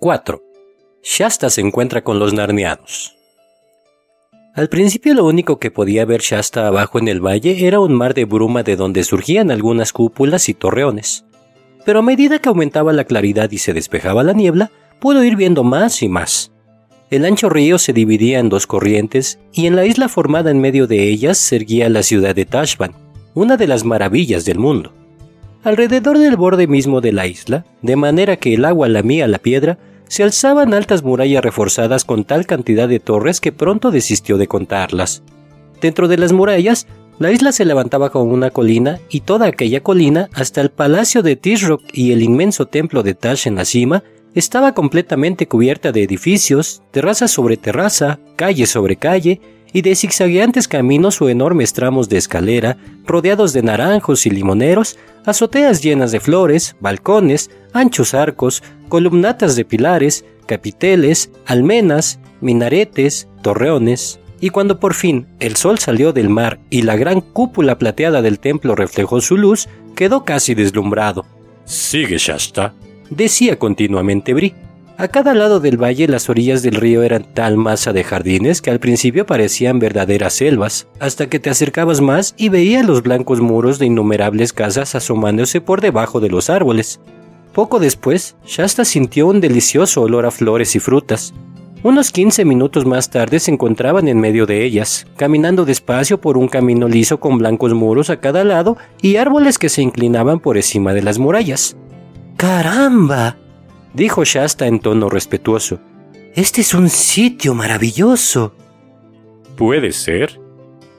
4. Shasta se encuentra con los narnianos. Al principio lo único que podía ver Shasta abajo en el valle era un mar de bruma de donde surgían algunas cúpulas y torreones. Pero a medida que aumentaba la claridad y se despejaba la niebla, pudo ir viendo más y más. El ancho río se dividía en dos corrientes y en la isla formada en medio de ellas se erguía la ciudad de Tashban, una de las maravillas del mundo. Alrededor del borde mismo de la isla, de manera que el agua lamía la piedra, se alzaban altas murallas reforzadas con tal cantidad de torres que pronto desistió de contarlas. Dentro de las murallas, la isla se levantaba como una colina y toda aquella colina, hasta el palacio de Tishrok y el inmenso templo de Tash en la cima, estaba completamente cubierta de edificios, terraza sobre terraza, calle sobre calle, y de zigzagueantes caminos o enormes tramos de escalera, rodeados de naranjos y limoneros, azoteas llenas de flores, balcones, anchos arcos, columnatas de pilares, capiteles, almenas, minaretes, torreones, y cuando por fin el sol salió del mar y la gran cúpula plateada del templo reflejó su luz, quedó casi deslumbrado. Sigue, Shasta, decía continuamente Bri. A cada lado del valle las orillas del río eran tal masa de jardines que al principio parecían verdaderas selvas, hasta que te acercabas más y veías los blancos muros de innumerables casas asomándose por debajo de los árboles. Poco después, Shasta sintió un delicioso olor a flores y frutas. Unos 15 minutos más tarde se encontraban en medio de ellas, caminando despacio por un camino liso con blancos muros a cada lado y árboles que se inclinaban por encima de las murallas. ¡Caramba! Dijo Shasta en tono respetuoso. Este es un sitio maravilloso. Puede ser,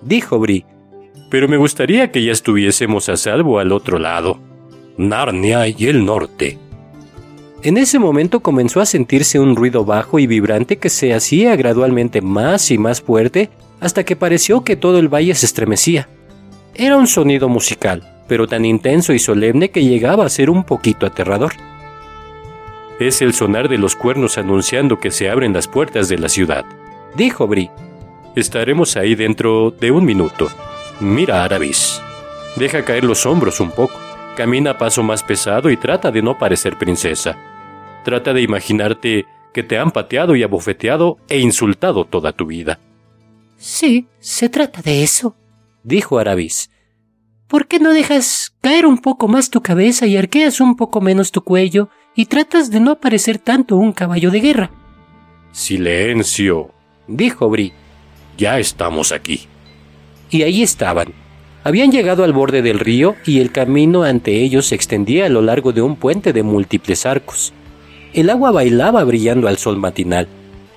dijo Bri. Pero me gustaría que ya estuviésemos a salvo al otro lado. Narnia y el norte. En ese momento comenzó a sentirse un ruido bajo y vibrante que se hacía gradualmente más y más fuerte hasta que pareció que todo el valle se estremecía. Era un sonido musical, pero tan intenso y solemne que llegaba a ser un poquito aterrador. Es el sonar de los cuernos anunciando que se abren las puertas de la ciudad, dijo Bri. Estaremos ahí dentro de un minuto. Mira, Arabis. Deja caer los hombros un poco. Camina a paso más pesado y trata de no parecer princesa. Trata de imaginarte que te han pateado y abofeteado e insultado toda tu vida. Sí, se trata de eso, dijo Arabis. ¿Por qué no dejas caer un poco más tu cabeza y arqueas un poco menos tu cuello y tratas de no parecer tanto un caballo de guerra? Silencio, dijo Bri. Ya estamos aquí. Y ahí estaban. Habían llegado al borde del río y el camino ante ellos se extendía a lo largo de un puente de múltiples arcos. El agua bailaba brillando al sol matinal.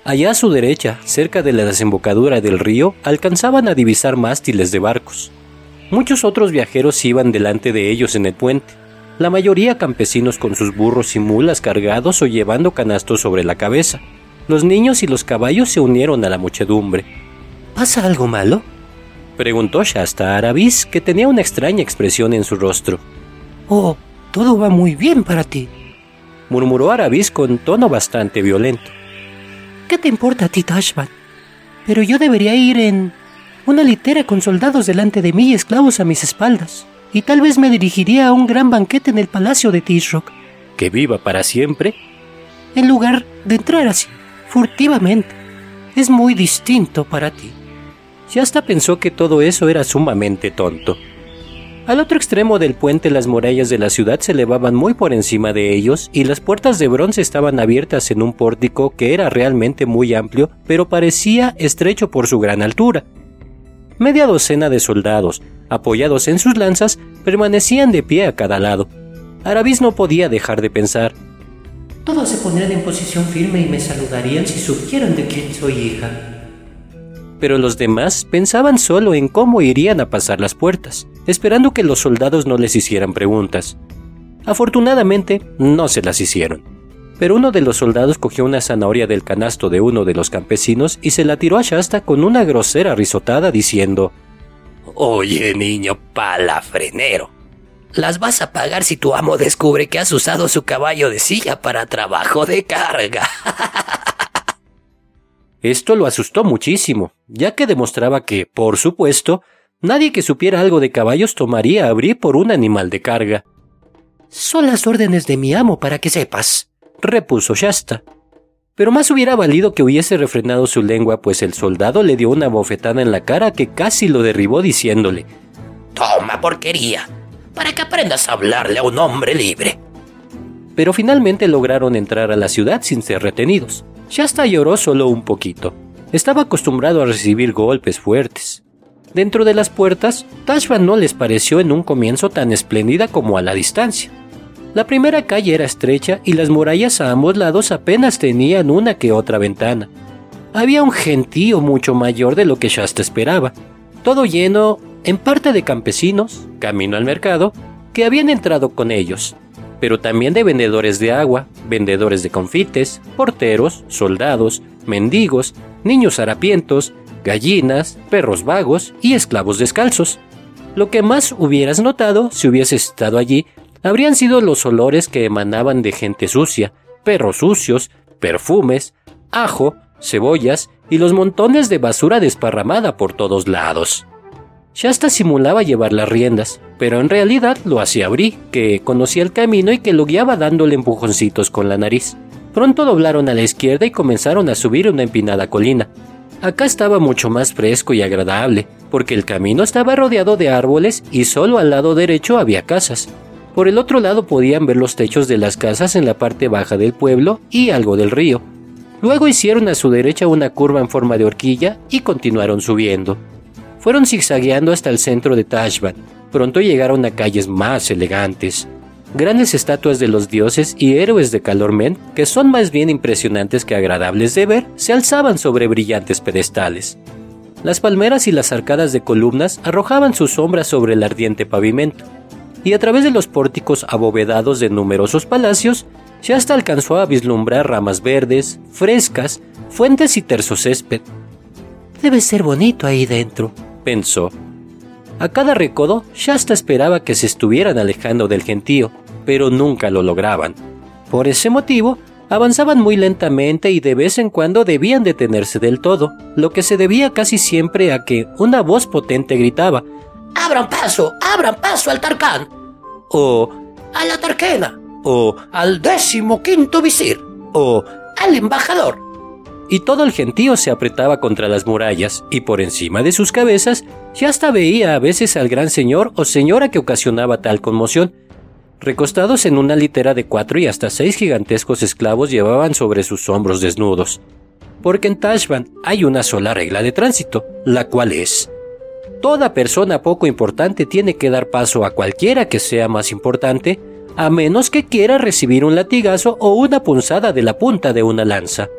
Allá a su derecha, cerca de la desembocadura del río, alcanzaban a divisar mástiles de barcos. Muchos otros viajeros iban delante de ellos en el puente, la mayoría campesinos con sus burros y mulas cargados o llevando canastos sobre la cabeza. Los niños y los caballos se unieron a la muchedumbre. ¿Pasa algo malo? preguntó Shasta a Arabis, que tenía una extraña expresión en su rostro. Oh, todo va muy bien para ti, murmuró Arabis con tono bastante violento. ¿Qué te importa a ti, Tashbat? Pero yo debería ir en una litera con soldados delante de mí y esclavos a mis espaldas, y tal vez me dirigiría a un gran banquete en el palacio de Tishrok. ¿Que viva para siempre? En lugar de entrar así, furtivamente. Es muy distinto para ti. hasta pensó que todo eso era sumamente tonto. Al otro extremo del puente las murallas de la ciudad se elevaban muy por encima de ellos y las puertas de bronce estaban abiertas en un pórtico que era realmente muy amplio, pero parecía estrecho por su gran altura. Media docena de soldados, apoyados en sus lanzas, permanecían de pie a cada lado. Arabis no podía dejar de pensar. Todos se pondrían en posición firme y me saludarían si supieran de quién soy hija. Pero los demás pensaban solo en cómo irían a pasar las puertas, esperando que los soldados no les hicieran preguntas. Afortunadamente, no se las hicieron pero uno de los soldados cogió una zanahoria del canasto de uno de los campesinos y se la tiró a Shasta con una grosera risotada diciendo Oye, niño palafrenero, las vas a pagar si tu amo descubre que has usado su caballo de silla para trabajo de carga. Esto lo asustó muchísimo, ya que demostraba que, por supuesto, nadie que supiera algo de caballos tomaría a Bri por un animal de carga. Son las órdenes de mi amo para que sepas, repuso Shasta. Pero más hubiera valido que hubiese refrenado su lengua, pues el soldado le dio una bofetada en la cara que casi lo derribó diciéndole Toma porquería, para que aprendas a hablarle a un hombre libre. Pero finalmente lograron entrar a la ciudad sin ser retenidos. Shasta lloró solo un poquito. Estaba acostumbrado a recibir golpes fuertes. Dentro de las puertas, Tashvan no les pareció en un comienzo tan espléndida como a la distancia. La primera calle era estrecha y las murallas a ambos lados apenas tenían una que otra ventana. Había un gentío mucho mayor de lo que Shasta esperaba, todo lleno en parte de campesinos, camino al mercado, que habían entrado con ellos, pero también de vendedores de agua, vendedores de confites, porteros, soldados, mendigos, niños harapientos, gallinas, perros vagos y esclavos descalzos. Lo que más hubieras notado si hubieses estado allí habrían sido los olores que emanaban de gente sucia, perros sucios, perfumes, ajo, cebollas y los montones de basura desparramada por todos lados. Shasta simulaba llevar las riendas, pero en realidad lo hacía Bri, que conocía el camino y que lo guiaba dándole empujoncitos con la nariz. Pronto doblaron a la izquierda y comenzaron a subir una empinada colina. Acá estaba mucho más fresco y agradable, porque el camino estaba rodeado de árboles y solo al lado derecho había casas. Por el otro lado podían ver los techos de las casas en la parte baja del pueblo y algo del río. Luego hicieron a su derecha una curva en forma de horquilla y continuaron subiendo. Fueron zigzagueando hasta el centro de Tashban. Pronto llegaron a calles más elegantes. Grandes estatuas de los dioses y héroes de Calormen, que son más bien impresionantes que agradables de ver, se alzaban sobre brillantes pedestales. Las palmeras y las arcadas de columnas arrojaban sus sombras sobre el ardiente pavimento y a través de los pórticos abovedados de numerosos palacios, ya hasta alcanzó a vislumbrar ramas verdes, frescas, fuentes y terso césped. Debe ser bonito ahí dentro, pensó. A cada recodo, Shasta esperaba que se estuvieran alejando del gentío, pero nunca lo lograban. Por ese motivo, avanzaban muy lentamente y de vez en cuando debían detenerse del todo, lo que se debía casi siempre a que una voz potente gritaba ¡Abran paso! ¡Abran paso al Tarkán! O a la Tarquena. O al décimo quinto visir. O al embajador. Y todo el gentío se apretaba contra las murallas, y por encima de sus cabezas ya hasta veía a veces al gran señor o señora que ocasionaba tal conmoción. Recostados en una litera de cuatro y hasta seis gigantescos esclavos llevaban sobre sus hombros desnudos. Porque en Tashban hay una sola regla de tránsito, la cual es Toda persona poco importante tiene que dar paso a cualquiera que sea más importante, a menos que quiera recibir un latigazo o una punzada de la punta de una lanza.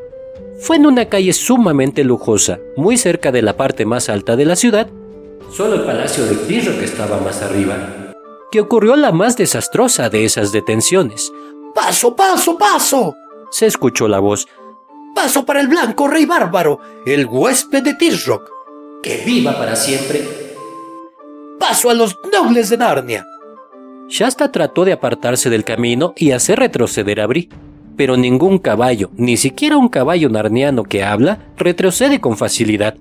Fue en una calle sumamente lujosa, muy cerca de la parte más alta de la ciudad, solo el palacio de Tirro que estaba más arriba, que ocurrió la más desastrosa de esas detenciones. ¡Paso, paso, paso! se escuchó la voz. ¡Paso para el blanco rey bárbaro, el huésped de Tirrock! Que viva para siempre. Paso a los nobles de Narnia. Shasta trató de apartarse del camino y hacer retroceder a Bri, pero ningún caballo, ni siquiera un caballo narniano que habla, retrocede con facilidad.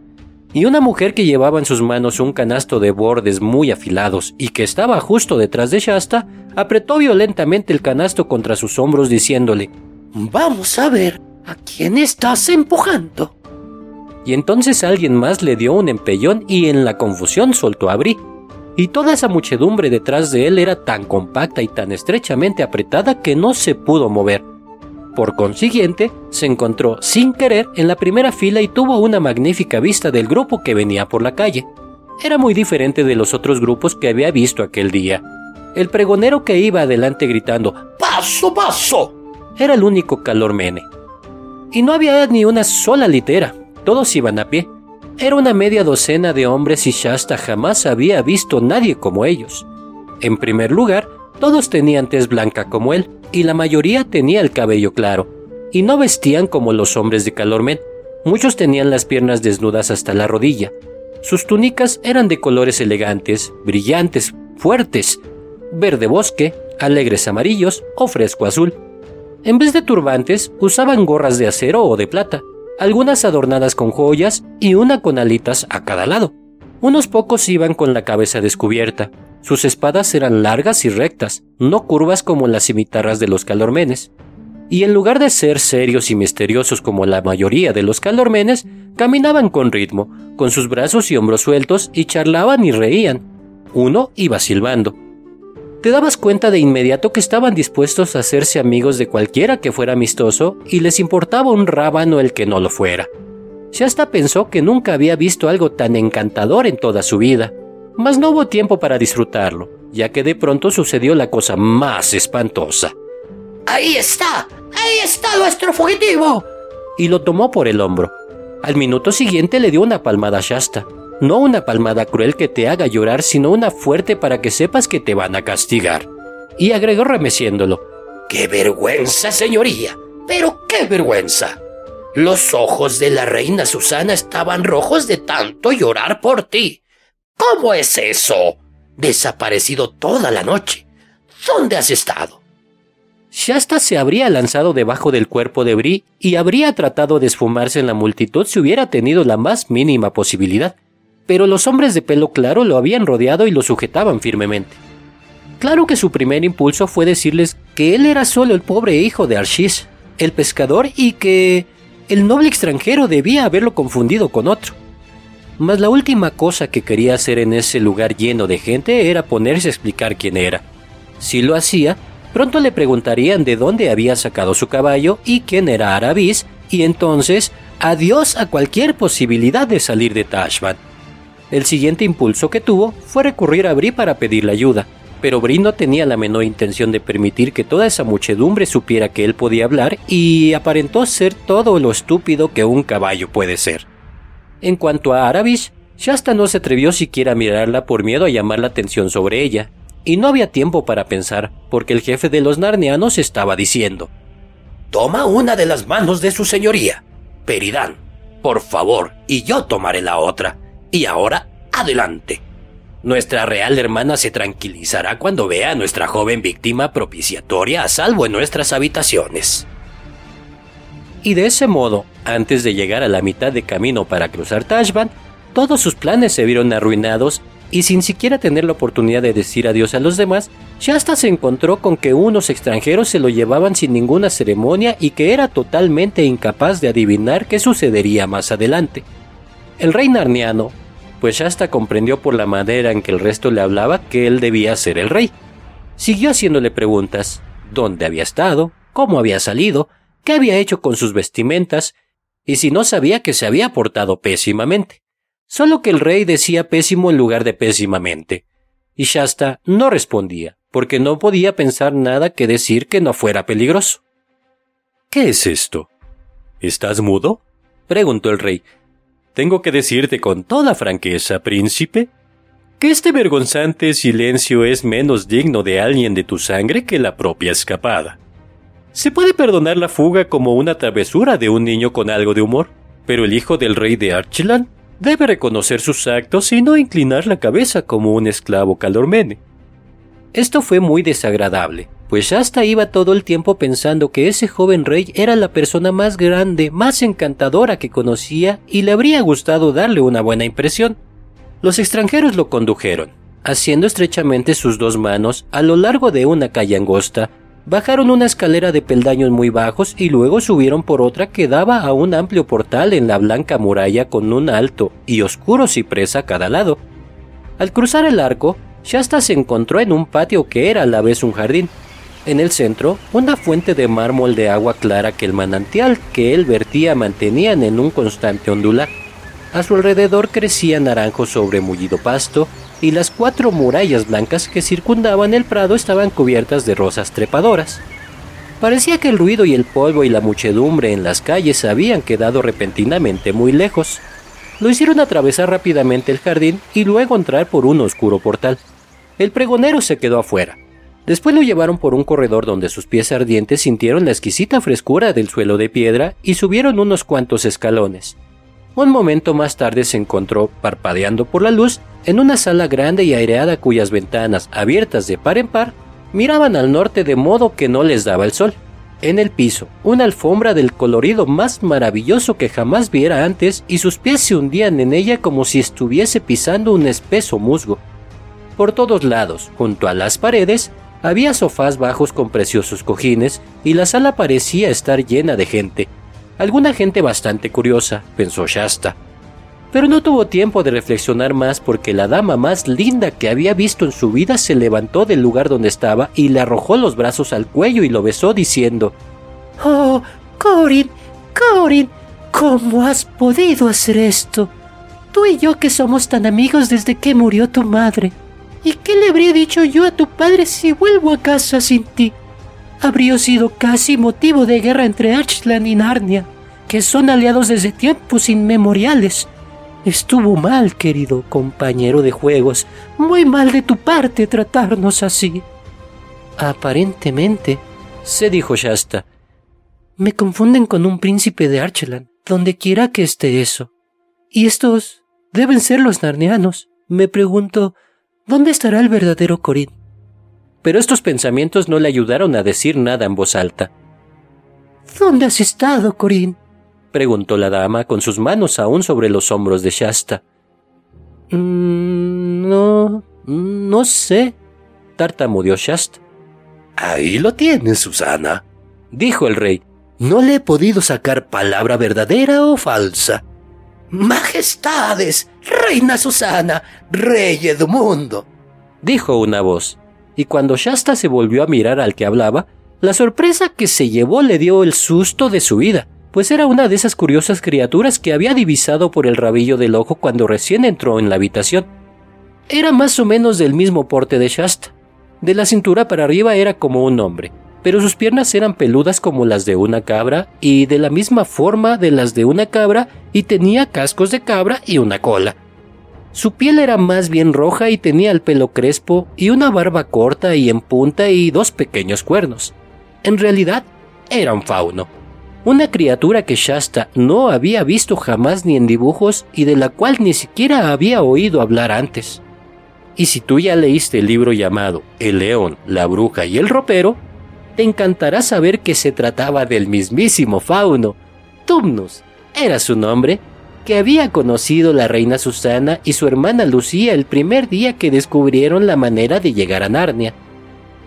Y una mujer que llevaba en sus manos un canasto de bordes muy afilados y que estaba justo detrás de Shasta, apretó violentamente el canasto contra sus hombros diciéndole, Vamos a ver, ¿a quién estás empujando? Y entonces alguien más le dio un empellón y en la confusión soltó a Bri. Y toda esa muchedumbre detrás de él era tan compacta y tan estrechamente apretada que no se pudo mover. Por consiguiente, se encontró sin querer en la primera fila y tuvo una magnífica vista del grupo que venía por la calle. Era muy diferente de los otros grupos que había visto aquel día. El pregonero que iba adelante gritando ¡Paso, paso! era el único calormene. Y no había ni una sola litera, todos iban a pie. Era una media docena de hombres y Shasta jamás había visto nadie como ellos. En primer lugar, todos tenían tez blanca como él, y la mayoría tenía el cabello claro, y no vestían como los hombres de Calormen. Muchos tenían las piernas desnudas hasta la rodilla. Sus túnicas eran de colores elegantes, brillantes, fuertes, verde bosque, alegres amarillos o fresco azul. En vez de turbantes, usaban gorras de acero o de plata, algunas adornadas con joyas y una con alitas a cada lado. Unos pocos iban con la cabeza descubierta. Sus espadas eran largas y rectas, no curvas como las cimitarras de los calormenes. y en lugar de ser serios y misteriosos como la mayoría de los calormenes, caminaban con ritmo, con sus brazos y hombros sueltos, y charlaban y reían. Uno iba silbando. Te dabas cuenta de inmediato que estaban dispuestos a hacerse amigos de cualquiera que fuera amistoso y les importaba un rábano el que no lo fuera. Shasta pensó que nunca había visto algo tan encantador en toda su vida, mas no hubo tiempo para disfrutarlo, ya que de pronto sucedió la cosa más espantosa. ¡Ahí está! ¡Ahí está nuestro fugitivo! Y lo tomó por el hombro. Al minuto siguiente le dio una palmada a Shasta. No una palmada cruel que te haga llorar, sino una fuerte para que sepas que te van a castigar. Y agregó remeciéndolo. ¡Qué vergüenza, señoría! ¡Pero qué vergüenza! Los ojos de la reina Susana estaban rojos de tanto llorar por ti. ¿Cómo es eso? Desaparecido toda la noche. ¿Dónde has estado? Shasta se habría lanzado debajo del cuerpo de Bri y habría tratado de esfumarse en la multitud si hubiera tenido la más mínima posibilidad, pero los hombres de pelo claro lo habían rodeado y lo sujetaban firmemente. Claro que su primer impulso fue decirles que él era solo el pobre hijo de Arshis, el pescador, y que el noble extranjero debía haberlo confundido con otro. Mas la última cosa que quería hacer en ese lugar lleno de gente era ponerse a explicar quién era. Si lo hacía, Pronto le preguntarían de dónde había sacado su caballo y quién era Aravis, y entonces adiós a cualquier posibilidad de salir de Tashban. El siguiente impulso que tuvo fue recurrir a Bri para pedirle ayuda, pero Bri no tenía la menor intención de permitir que toda esa muchedumbre supiera que él podía hablar y aparentó ser todo lo estúpido que un caballo puede ser. En cuanto a Aravis, Shasta no se atrevió siquiera a mirarla por miedo a llamar la atención sobre ella, y no había tiempo para pensar, porque el jefe de los narnianos estaba diciendo Toma una de las manos de su señoría, Peridán, por favor, y yo tomaré la otra. Y ahora, adelante. Nuestra real hermana se tranquilizará cuando vea a nuestra joven víctima propiciatoria a salvo en nuestras habitaciones. Y de ese modo, antes de llegar a la mitad de camino para cruzar Tashban, todos sus planes se vieron arruinados y sin siquiera tener la oportunidad de decir adiós a los demás, Shasta se encontró con que unos extranjeros se lo llevaban sin ninguna ceremonia y que era totalmente incapaz de adivinar qué sucedería más adelante. El rey narniano, pues Shasta comprendió por la manera en que el resto le hablaba que él debía ser el rey. Siguió haciéndole preguntas, dónde había estado, cómo había salido, qué había hecho con sus vestimentas, y si no sabía que se había portado pésimamente. Solo que el rey decía pésimo en lugar de pésimamente. Y Shasta no respondía, porque no podía pensar nada que decir que no fuera peligroso. ¿Qué es esto? ¿Estás mudo? preguntó el rey. Tengo que decirte con toda franqueza, príncipe, que este vergonzante silencio es menos digno de alguien de tu sangre que la propia escapada. Se puede perdonar la fuga como una travesura de un niño con algo de humor, pero el hijo del rey de Archelan Debe reconocer sus actos y no inclinar la cabeza como un esclavo calormene. Esto fue muy desagradable, pues hasta iba todo el tiempo pensando que ese joven rey era la persona más grande, más encantadora que conocía y le habría gustado darle una buena impresión. Los extranjeros lo condujeron, haciendo estrechamente sus dos manos a lo largo de una calle angosta, Bajaron una escalera de peldaños muy bajos y luego subieron por otra que daba a un amplio portal en la blanca muralla con un alto y oscuro ciprés a cada lado. Al cruzar el arco, Shasta se encontró en un patio que era a la vez un jardín. En el centro, una fuente de mármol de agua clara que el manantial que él vertía mantenían en un constante ondular. A su alrededor crecía naranjo sobre mullido pasto y las cuatro murallas blancas que circundaban el prado estaban cubiertas de rosas trepadoras. Parecía que el ruido y el polvo y la muchedumbre en las calles habían quedado repentinamente muy lejos. Lo hicieron atravesar rápidamente el jardín y luego entrar por un oscuro portal. El pregonero se quedó afuera. Después lo llevaron por un corredor donde sus pies ardientes sintieron la exquisita frescura del suelo de piedra y subieron unos cuantos escalones. Un momento más tarde se encontró, parpadeando por la luz, en una sala grande y aireada cuyas ventanas, abiertas de par en par, miraban al norte de modo que no les daba el sol. En el piso, una alfombra del colorido más maravilloso que jamás viera antes y sus pies se hundían en ella como si estuviese pisando un espeso musgo. Por todos lados, junto a las paredes, Había sofás bajos con preciosos cojines y la sala parecía estar llena de gente. Alguna gente bastante curiosa, pensó Shasta. Pero no tuvo tiempo de reflexionar más porque la dama más linda que había visto en su vida se levantó del lugar donde estaba y le arrojó los brazos al cuello y lo besó diciendo Oh, Corin, Corin, ¿cómo has podido hacer esto? Tú y yo que somos tan amigos desde que murió tu madre. ¿Y qué le habría dicho yo a tu padre si vuelvo a casa sin ti? Habría sido casi motivo de guerra entre Archland y Narnia, que son aliados desde tiempos inmemoriales. Estuvo mal, querido compañero de juegos, muy mal de tu parte tratarnos así. Aparentemente, se dijo Shasta, me confunden con un príncipe de Archeland, donde quiera que esté eso. Y estos deben ser los narnianos. Me pregunto, ¿dónde estará el verdadero Corín? Pero estos pensamientos no le ayudaron a decir nada en voz alta. ¿Dónde has estado, Corín? preguntó la dama con sus manos aún sobre los hombros de Shasta. Mm, no, no sé, tartamudeó Shasta. Ahí lo tienes, Susana, dijo el rey. No le he podido sacar palabra verdadera o falsa. Majestades, reina Susana, rey Edmundo, dijo una voz, y cuando Shasta se volvió a mirar al que hablaba, la sorpresa que se llevó le dio el susto de su vida, pues era una de esas curiosas criaturas que había divisado por el rabillo del ojo cuando recién entró en la habitación. Era más o menos del mismo porte de Shasta. De la cintura para arriba era como un hombre, pero sus piernas eran peludas como las de una cabra y de la misma forma de las de una cabra y tenía cascos de cabra y una cola. Su piel era más bien roja y tenía el pelo crespo y una barba corta y en punta y dos pequeños cuernos. En realidad, era un fauno. Una criatura que Shasta no había visto jamás ni en dibujos y de la cual ni siquiera había oído hablar antes. Y si tú ya leíste el libro llamado El león, la bruja y el ropero, te encantará saber que se trataba del mismísimo fauno. Tumnus era su nombre, que había conocido la reina Susana y su hermana Lucía el primer día que descubrieron la manera de llegar a Narnia.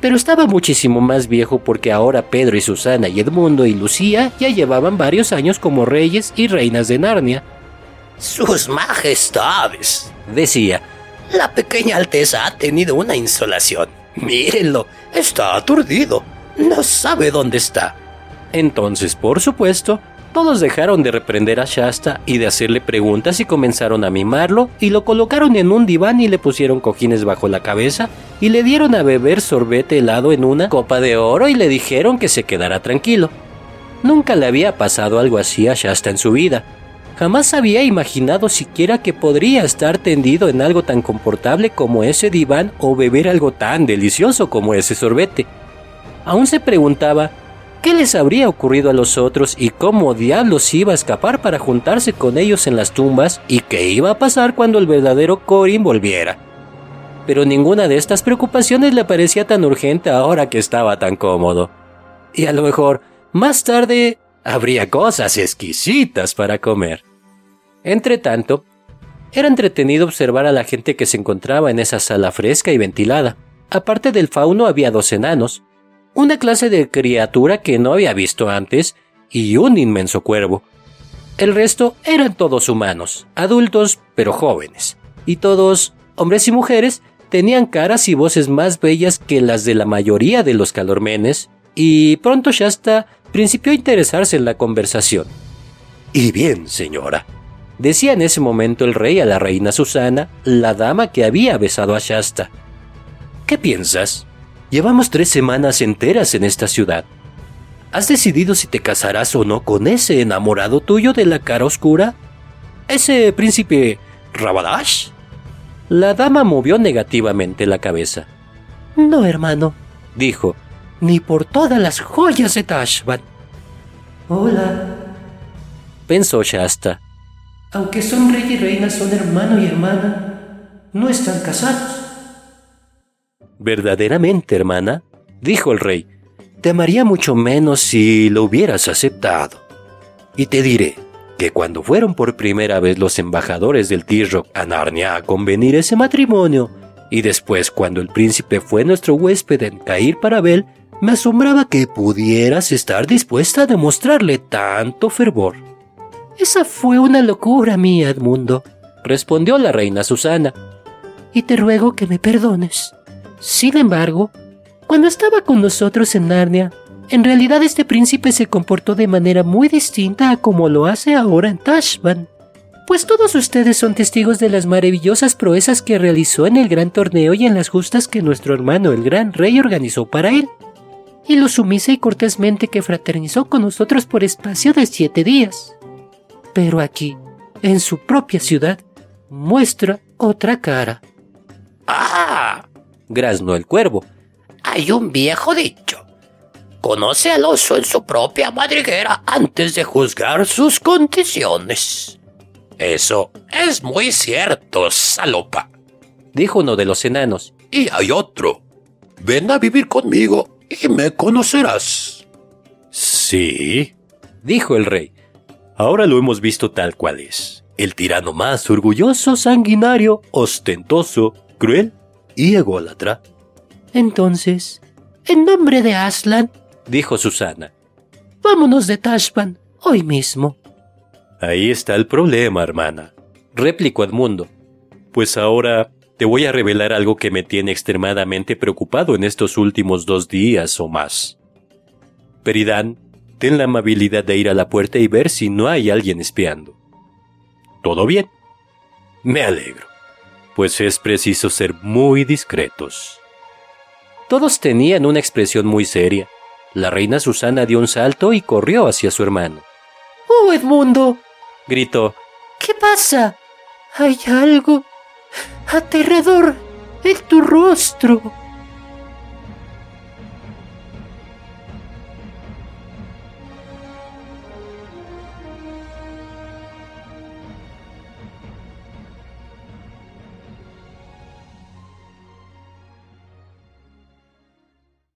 Pero estaba muchísimo más viejo porque ahora Pedro y Susana y Edmundo y Lucía ya llevaban varios años como reyes y reinas de Narnia. Sus majestades, decía, la pequeña Alteza ha tenido una insolación. Mírenlo, está aturdido. No sabe dónde está. Entonces, por supuesto, todos dejaron de reprender a Shasta y de hacerle preguntas y comenzaron a mimarlo y lo colocaron en un diván y le pusieron cojines bajo la cabeza y le dieron a beber sorbete helado en una copa de oro y le dijeron que se quedara tranquilo. Nunca le había pasado algo así a Shasta en su vida. Jamás había imaginado siquiera que podría estar tendido en algo tan confortable como ese diván o beber algo tan delicioso como ese sorbete aún se preguntaba qué les habría ocurrido a los otros y cómo diablos iba a escapar para juntarse con ellos en las tumbas y qué iba a pasar cuando el verdadero Corin volviera. Pero ninguna de estas preocupaciones le parecía tan urgente ahora que estaba tan cómodo. Y a lo mejor, más tarde, habría cosas exquisitas para comer. Entre tanto, era entretenido observar a la gente que se encontraba en esa sala fresca y ventilada. Aparte del fauno había dos enanos, una clase de criatura que no había visto antes y un inmenso cuervo. El resto eran todos humanos, adultos pero jóvenes, y todos, hombres y mujeres, tenían caras y voces más bellas que las de la mayoría de los calormenes, y pronto Shasta principió a interesarse en la conversación. Y bien, señora, decía en ese momento el rey a la reina Susana, la dama que había besado a Shasta. ¿Qué piensas? Llevamos tres semanas enteras en esta ciudad. ¿Has decidido si te casarás o no con ese enamorado tuyo de la cara oscura? ¿Ese príncipe Rabadash? La dama movió negativamente la cabeza. No, hermano, dijo, ni por todas las joyas de Tashban. Hola, pensó Shasta. Aunque son rey y reina, son hermano y hermana, no están casados. Verdaderamente, hermana, dijo el rey, te amaría mucho menos si lo hubieras aceptado. Y te diré que cuando fueron por primera vez los embajadores del Tirrock a Narnia a convenir ese matrimonio, Y después, cuando el príncipe fue nuestro huésped en Cair para Bel, me asombraba que pudieras estar dispuesta a demostrarle tanto fervor. Esa fue una locura mía, Edmundo, respondió la reina Susana. Y te ruego que me perdones. Sin embargo, cuando estaba con nosotros en Narnia, en realidad este príncipe se comportó de manera muy distinta a como lo hace ahora en Tashban. Pues todos ustedes son testigos de las maravillosas proezas que realizó en el gran torneo y en las justas que nuestro hermano el gran rey organizó para él y lo sumisa y cortésmente que fraternizó con nosotros por espacio de siete días. Pero aquí, en su propia ciudad, muestra otra cara. ¡Ah! Graznó el cuervo. Hay un viejo dicho. Conoce al oso en su propia madriguera antes de juzgar sus condiciones. Eso es muy cierto, Salopa, dijo uno de los enanos. Y hay otro. Ven a vivir conmigo y me conocerás. Sí, dijo el rey. Ahora lo hemos visto tal cual es. El tirano más orgulloso, sanguinario, ostentoso, cruel y ególatra. Entonces, en nombre de Aslan, dijo Susana, vámonos de Tashban hoy mismo. Ahí está el problema, hermana, replicó Edmundo. Pues ahora te voy a revelar algo que me tiene extremadamente preocupado en estos últimos dos días o más. Peridán, ten la amabilidad de ir a la puerta y ver si no hay alguien espiando. ¿Todo bien? Me alegro, pues es preciso ser muy discretos. Todos tenían una expresión muy seria. La reina Susana dio un salto y corrió hacia su hermano. ¡Oh, Edmundo! gritó. ¿Qué pasa? ¿Hay algo? aterrador en tu rostro.